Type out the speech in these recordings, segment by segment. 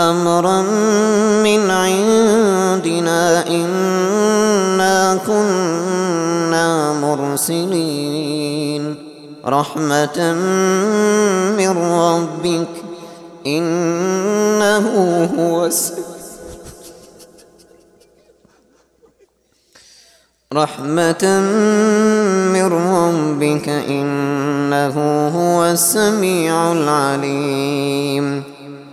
أمرا من عندنا إنا كنا مرسلين. رحمة من ربك إنه هو رحمة من ربك إنه هو السميع العليم.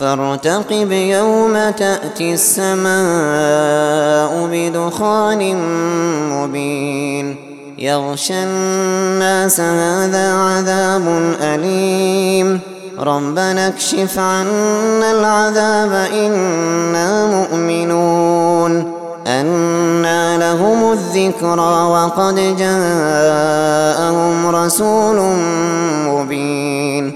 فارتقب يوم تأتي السماء بدخان مبين. يغشى الناس هذا عذاب أليم. ربنا اكشف عنا العذاب إنا مؤمنون. أنى لهم الذكرى وقد جاءهم رسول مبين.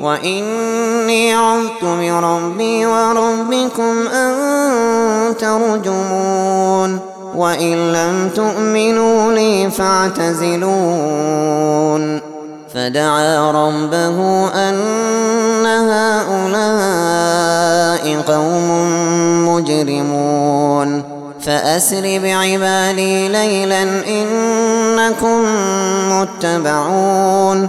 وإني عذت بربي وربكم أن ترجمون وإن لم تؤمنوا لي فاعتزلون فدعا ربه أن هؤلاء قوم مجرمون فأسر بعبادي ليلا إنكم متبعون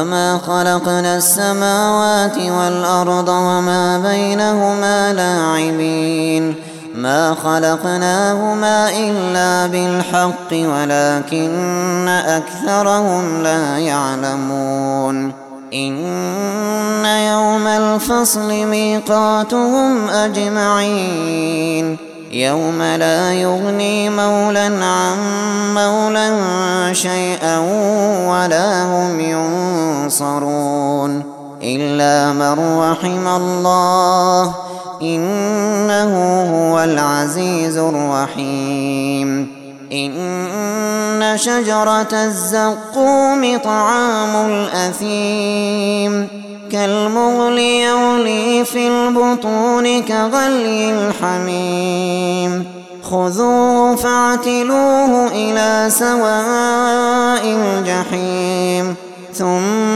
وما خلقنا السماوات والأرض وما بينهما لاعبين ما خلقناهما إلا بالحق ولكن أكثرهم لا يعلمون إن يوم الفصل ميقاتهم أجمعين يوم لا يغني مولا عن مولا شيئا ولا هم ينصرون إلا من رحم الله إنه هو العزيز الرحيم. إن شجرة الزقوم طعام الأثيم كالمغل يولي في البطون كغلي الحميم. خذوه فاعتلوه إلى سواء الجحيم ثم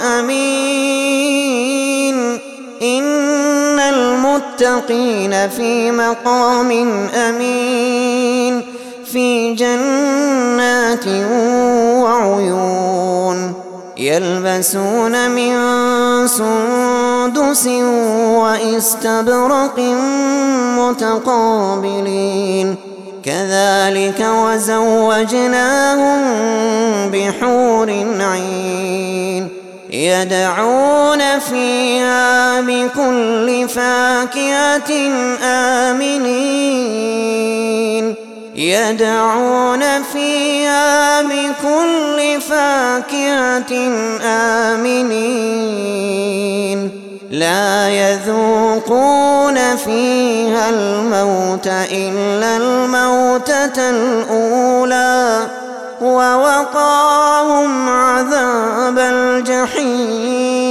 المتقين في مقام أمين في جنات وعيون يلبسون من سندس واستبرق متقابلين كذلك وزوجناهم بحور عين يدعون فيها بكل فاكهة آمنين. يدعون فيها بكل فاكهة آمنين. لا يذوقون فيها الموت إلا الموتة الأولى. ووقاهم عذاب الجحيم.